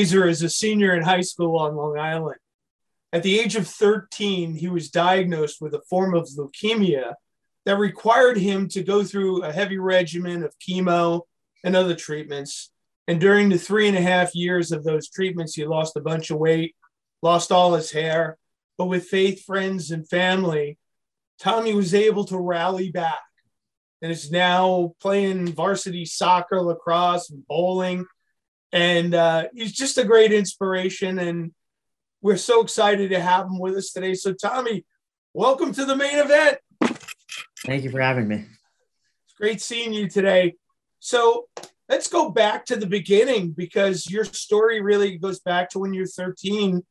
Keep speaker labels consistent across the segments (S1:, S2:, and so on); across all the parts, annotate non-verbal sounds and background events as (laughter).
S1: Mazur is a senior in high school on Long Island. At the age of 13, he was diagnosed with a form of leukemia that required him to go through a heavy regimen of chemo and other treatments. And during the three and a half years of those treatments, he lost a bunch of weight, lost all his hair. But with faith, friends, and family, Tommy was able to rally back and is now playing varsity soccer, lacrosse, and bowling. And uh, he's just a great inspiration. And we're so excited to have him with us today. So, Tommy, welcome to the Mane Event.
S2: Thank you for having me.
S1: It's great seeing you today. So, let's go back to the beginning because your story really goes back to when you're 13.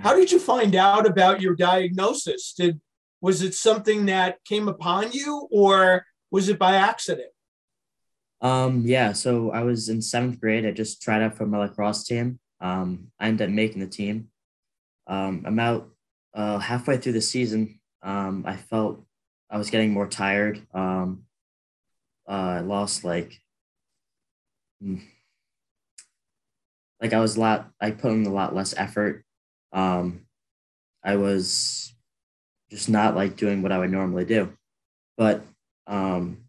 S1: How did you find out about your diagnosis? Did was it something that came upon you or was it by accident?
S2: Um, yeah, so I was in seventh grade. I just tried out for my lacrosse team. Um, I ended up making the team. Um, about uh, halfway through the season, um, I felt I was getting more tired. Um, uh, I lost like, hmm, like I was a lot. I put in a lot less effort. Um, I was just not like doing what I would normally do. But um,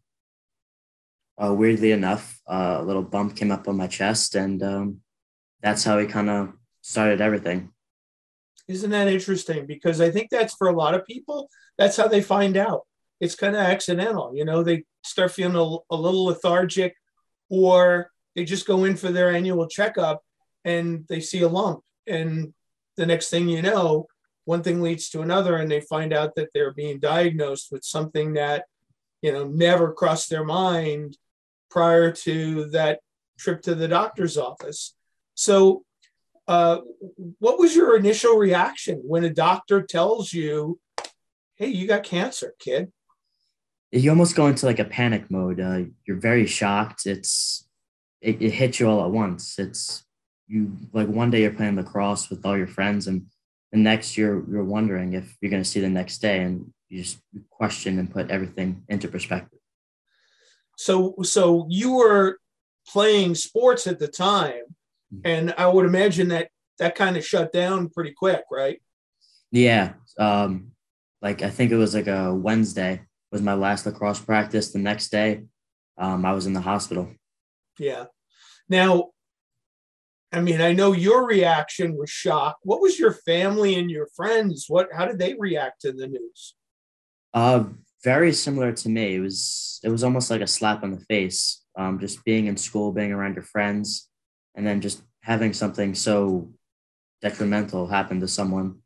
S2: uh, weirdly enough, uh, a little bump came up on my chest, and um, that's how we kind of started everything.
S1: Isn't that interesting? Because I think that's for a lot of people, that's how they find out. It's kind of accidental. You know, they start feeling a, a little lethargic, or they just go in for their annual checkup and they see a lump. And the next thing you know, one thing leads to another and they find out that they're being diagnosed with something that you know never crossed their mind prior to that trip to the doctor's office. So uh, what was your initial reaction when a doctor tells you hey you got cancer kid
S2: you almost go into like a panic mode. Uh, you're very shocked. It's it, it hits you all at once. It's you like one day you're playing lacrosse with all your friends and the next you're you're wondering if you're going to see the next day and you just question and put everything into perspective
S1: so so you were playing sports at the time mm-hmm. and i would imagine that that kind of shut down pretty quick right
S2: yeah um like i think it was like a wednesday was my last lacrosse practice the next day um, i was in the hospital
S1: yeah now I mean, I know your reaction was shock. What was your family and your friends? What how did they react to the news?
S2: Uh very similar to me. It was it was almost like a slap on the face. Um, just being in school, being around your friends, and then just having something so detrimental happen to someone.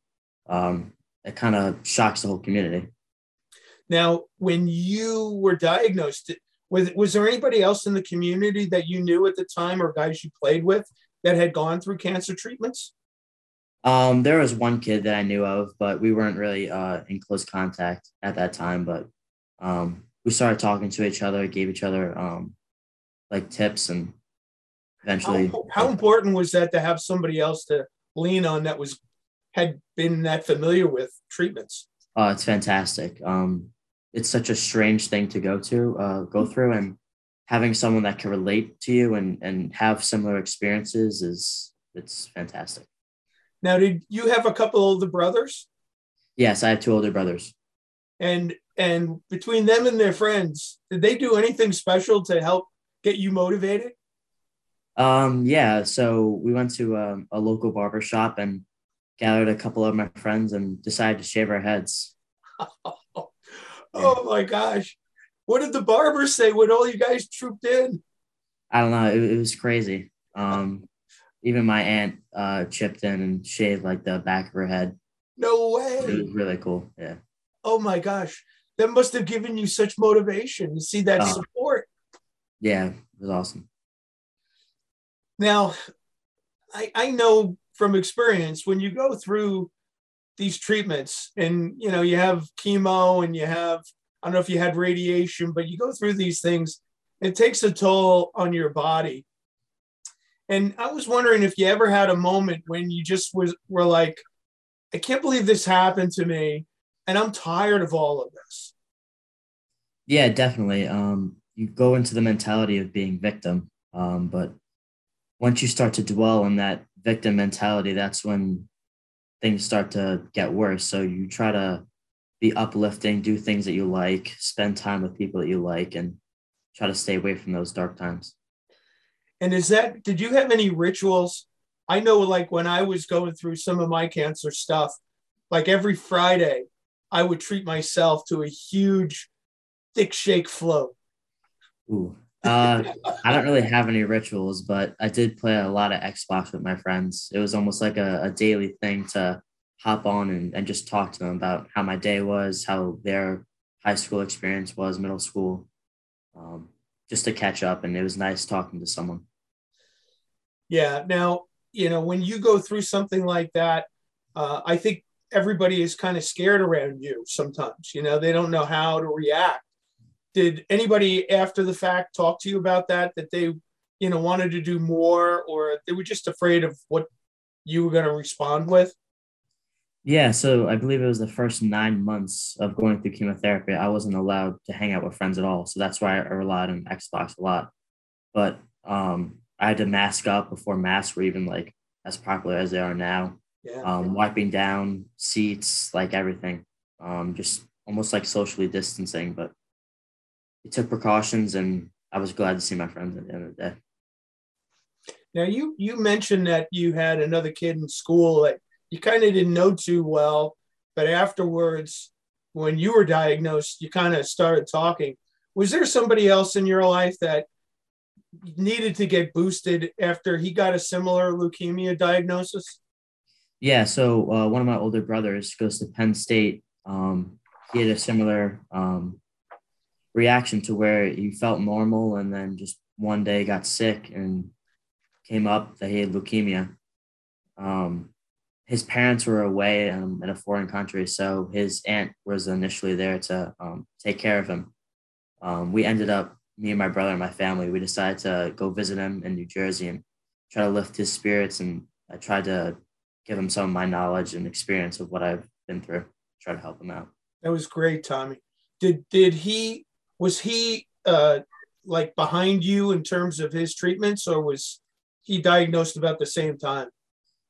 S2: Um, it kind of shocks the whole community.
S1: Now, when you were diagnosed, was, was there anybody else in the community that you knew at the time or guys you played with that had gone through cancer treatments?
S2: Um, there was one kid that I knew of, but we weren't really uh, in close contact at that time. But um, we started talking to each other, gave each other um, like tips, and eventually.
S1: How, how important was that to have somebody else to lean on that was had been that familiar with treatments?
S2: Oh, it's fantastic. Um, it's such a strange thing to go to, uh, go through, and having someone that can relate to you and and have similar experiences is it's fantastic.
S1: Now, did you have a couple of older brothers?
S2: Yes, I have two older brothers.
S1: And and between them and their friends, did they do anything special to help get you motivated?
S2: Um, yeah, so we went to um, a local barber shop and gathered a couple of my friends and decided to shave our heads. (laughs)
S1: oh my gosh. What did the barber say when all you guys trooped in?
S2: I don't know. It, it was crazy. Um, even my aunt uh, chipped in and shaved like the back of her head.
S1: No way.
S2: It was really cool. Yeah.
S1: Oh my gosh. That must have given you such motivation to see that oh. support.
S2: Yeah, it was awesome.
S1: Now, I, I know from experience when you go through these treatments and you know you have chemo and you have I don't know if you had radiation, but you go through these things. It takes a toll on your body. And I was wondering if you ever had a moment when you just was were like, I can't believe this happened to me, and I'm tired of all of this.
S2: Yeah, definitely. Um, you go into the mentality of being victim, um, but once you start to dwell in that victim mentality, that's when things start to get worse. So you try to be uplifting, do things that you like, spend time with people that you like, and try to stay away from those dark times.
S1: And is that, did you have any rituals? I know, like when I was going through some of my cancer stuff, like every Friday, I would treat myself to a huge thick shake float.
S2: Ooh. Uh, I don't really have any rituals, but I did play a lot of Xbox with my friends. It was almost like a, a daily thing to hop on and, and just talk to them about how my day was, how their high school experience was, middle school, um, just to catch up. And it was nice talking to someone.
S1: Yeah. Now, you know, when you go through something like that, uh, I think everybody is kind of scared around you sometimes. You know, they don't know how to react did anybody after the fact talk to you about that that they you know wanted to do more or they were just afraid of what you were going to respond with
S2: yeah so i believe it was the first nine months of going through chemotherapy i wasn't allowed to hang out with friends at all so that's why i relied on xbox a lot but um i had to mask up before masks were even like as popular as they are now yeah. um wiping down seats like everything um just almost like socially distancing but we took precautions, and I was glad to see my friends at the end of the day.
S1: Now you you mentioned that you had another kid in school that you kind of didn't know too well, but afterwards, when you were diagnosed, you kind of started talking. Was there somebody else in your life that needed to get boosted after he got a similar leukemia diagnosis?
S2: Yeah, so uh, one of my older brothers goes to Penn State. Um, he had a similar um, reaction to where he felt normal and then just one day got sick and came up that he had leukemia. Um, his parents were away um, in a foreign country, so his aunt was initially there to um, take care of him. Um, we ended up, me and my brother and my family, we decided to go visit him in New Jersey and try to lift his spirits. And I tried to give him some of my knowledge and experience of what I've been through, try to help him out.
S1: That was great, Tommy. Did did he was he uh, like behind you in terms of his treatments, or was he diagnosed about the same time?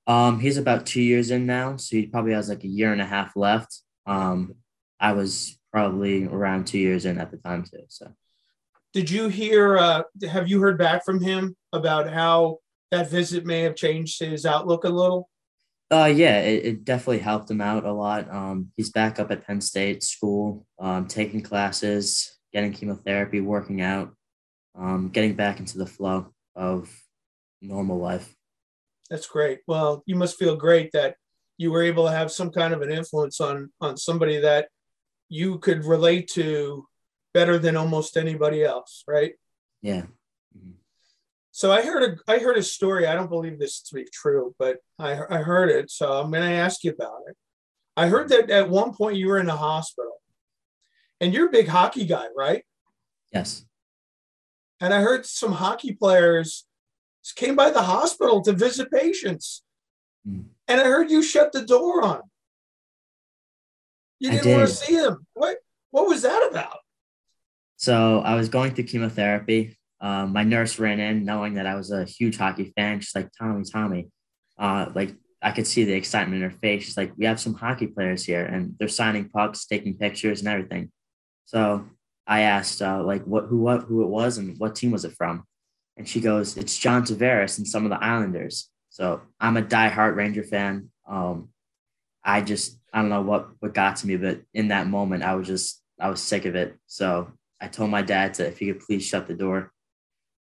S2: Um, he's about two years in now, so he probably has like a year and a half left. Um, I was probably around two years in at the time too. So,
S1: did you hear? Uh, have you heard back from him about how that visit may have changed his outlook a little?
S2: Uh, yeah, it, it definitely helped him out a lot. Um, he's back up at Penn State school, um, taking classes, getting chemotherapy, working out, um, getting back into the flow of normal life.
S1: That's great. Well, you must feel great that you were able to have some kind of an influence on on somebody that you could relate to better than almost anybody else, right?
S2: Yeah. Mm-hmm.
S1: So I heard a I heard a story. I don't believe this to be true, but I I heard it. So I'm going to ask you about it. I heard that at one point you were in a hospital and you're a big hockey guy, right?
S2: Yes.
S1: And I heard some hockey players came by the hospital to visit patients. Mm. And I heard you shut the door on. You didn't did. want to see them. What what was that about?
S2: So I was going through chemotherapy. Um, my nurse ran in knowing that I was a huge hockey fan. She's like, Tommy, Tommy. Uh, like I could see the excitement in her face. She's like, we have some hockey players here and they're signing pucks, taking pictures and everything. So I asked uh, like what who what who it was and what team was it from, and she goes, "It's John Tavares and some of the Islanders." So I'm a die-hard Ranger fan. Um, I just I don't know what what got to me, but in that moment, I was just I was sick of it. So I told my dad to if he could please shut the door.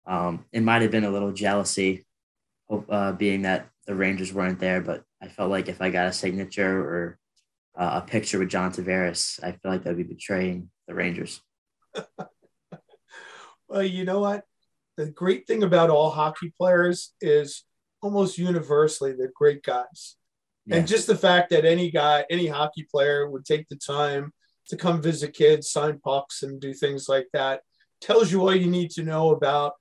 S2: Um, it might have been a little jealousy, uh, being that the Rangers weren't there, but I felt like if I got a signature or uh, a picture with John Tavares, I feel like that would be betraying the Rangers. (laughs)
S1: well, you know what? The great thing about all hockey players is almost universally they're great guys. Yeah. And just the fact that any guy, any hockey player would take the time to come visit kids, sign pucks, and do things like that tells you all you need to know about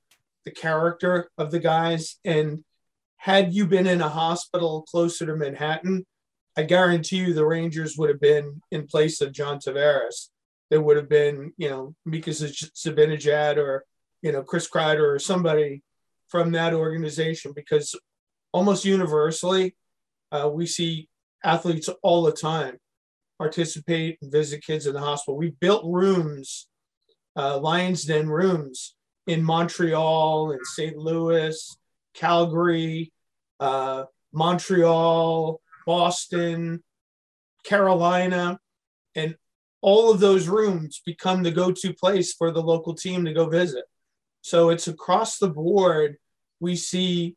S1: the character of the guys. And had you been in a hospital closer to Manhattan, I guarantee you the Rangers would have been in place of John Tavares there would have been, you know, Mika Zibanejad or, you know, Chris Kreider or somebody from that organization because almost universally, uh, we see athletes all the time participate and visit kids in the hospital. We built rooms, uh, Lions Den rooms in Montreal and St. Louis, Calgary, uh, Montreal, Boston, Carolina, and all of those rooms become the go to place for the local team to go visit. So it's across the board. We see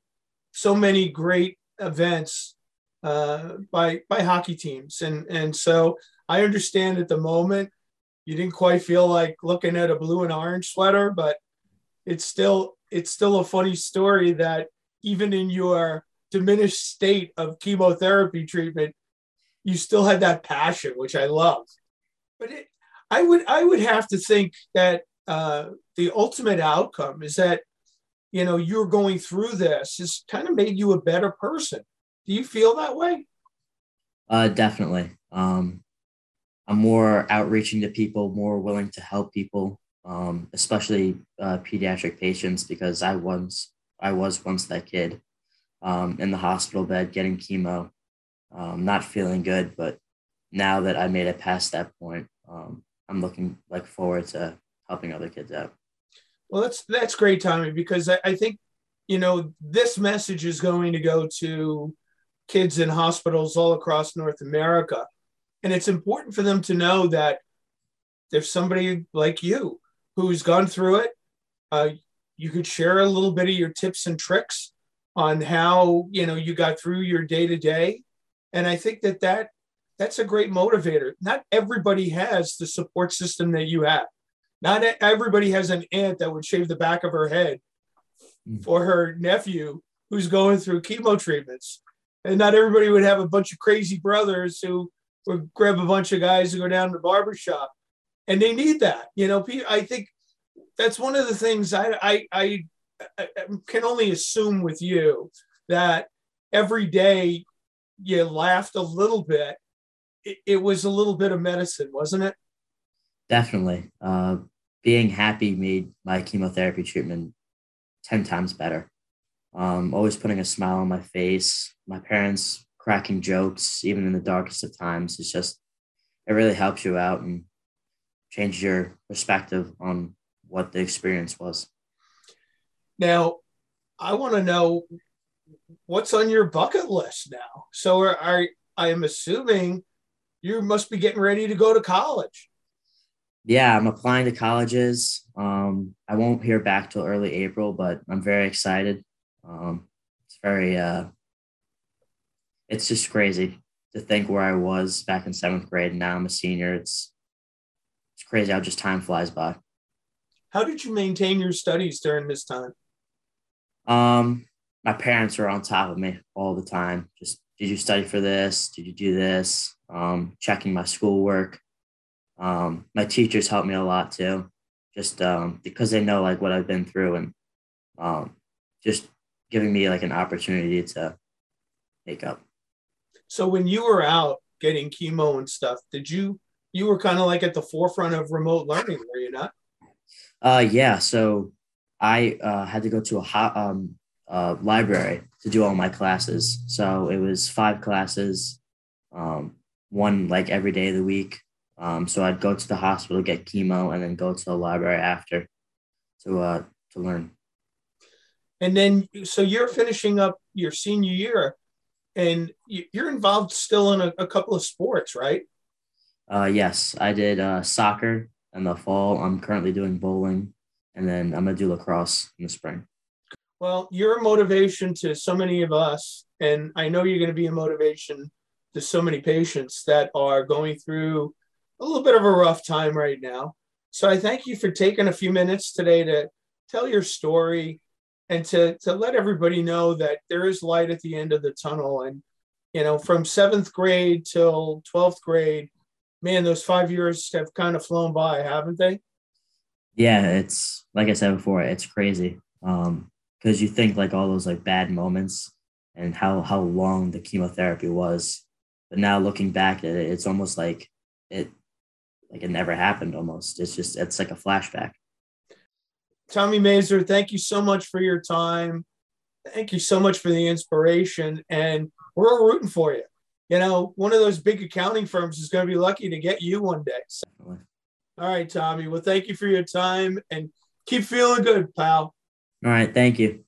S1: so many great events uh, by by hockey teams, and and so I understand at the moment you didn't quite feel like looking at a blue and orange sweater, but it's still it's still a funny story that even in your diminished state of chemotherapy treatment, you still had that passion, which I love. But it, I would I would have to think that uh, the ultimate outcome is that you know you're going through this has kind of made you a better person. Do you feel that way?
S2: Uh, definitely. Um, I'm more outreaching to people, more willing to help people, um, especially uh, pediatric patients, because I once I was once that kid um, in the hospital bed getting chemo, um, not feeling good. But now that I made it past that point, um, I'm looking like forward to helping other kids out.
S1: Well, that's that's great, Tommy, because I, I think you know this message is going to go to kids in hospitals all across North America, and it's important for them to know that there's somebody like you who's gone through it. Uh, you could share a little bit of your tips and tricks on how you know you got through your day to day, and I think that that that's a great motivator. Not everybody has the support system that you have. Not everybody has an aunt that would shave the back of her head mm. for her nephew who's going through chemo treatments. And not everybody would have a bunch of crazy brothers who would grab a bunch of guys and go down to the barber shop. And they need that. You know, I think that's one of the things I, I, I, I can only assume with you that every day you laughed a little bit. It, it was a little bit of medicine, wasn't it?
S2: Definitely. Uh, being happy made my chemotherapy treatment 10 times better. Um, always putting a smile on my face, my parents cracking jokes, even in the darkest of times. It's just, it really helps you out and changes your perspective on what the experience was.
S1: Now, I want to know what's on your bucket list now. So, are, are I am assuming you must be getting ready to go to college
S2: yeah, I'm applying to colleges. Um, I won't hear back till early April, but I'm very excited. Um, it's very, uh, it's just crazy to think where I was back in seventh grade. And now I'm a senior. It's, it's crazy how just time flies by.
S1: How did you maintain your studies during this time?
S2: Um, my parents were on top of me all the time. Just, did you study for this? Did you do this? Um, checking my schoolwork um, my teachers helped me a lot too, just um, because they know like what I've been through and um, just giving me like an opportunity to make up.
S1: So when you were out getting chemo and stuff, did you you were kind of like at the forefront of remote learning, were you not?
S2: Uh, yeah. So I uh, had to go to a hot, um, uh, library to do all my classes. So it was five classes, um, one like every day of the week. Um, so I'd go to the hospital, get chemo, and then go to the library after to uh, to learn.
S1: And then, so you're finishing up your senior year, and you're involved still in a, a couple of sports, right?
S2: Uh, yes, I did uh, soccer in the fall. I'm currently doing bowling, and then I'm gonna do lacrosse in the spring.
S1: Well, you're a motivation to so many of us, and I know you're going to be a motivation to so many patients that are going through a little bit of a rough time right now. So I thank you for taking a few minutes today to tell your story and to, to let everybody know that there is light at the end of the tunnel. And, you know, from seventh grade till 12th grade, man, those five years have kind of flown by, haven't they?
S2: Yeah, it's like I said before, it's crazy. Um, because you think like all those like bad moments and how how long the chemotherapy was. But now looking back at it, it's almost like it like it never happened almost. It's just it's like a flashback.
S1: Tommy Mazur, thank you so much for your time. Thank you so much for the inspiration. And we're all rooting for you. You know, one of those big accounting firms is going to be lucky to get you one day. So. All right, Tommy. Well, thank you for your time and keep feeling good, pal.
S2: All right. Thank you.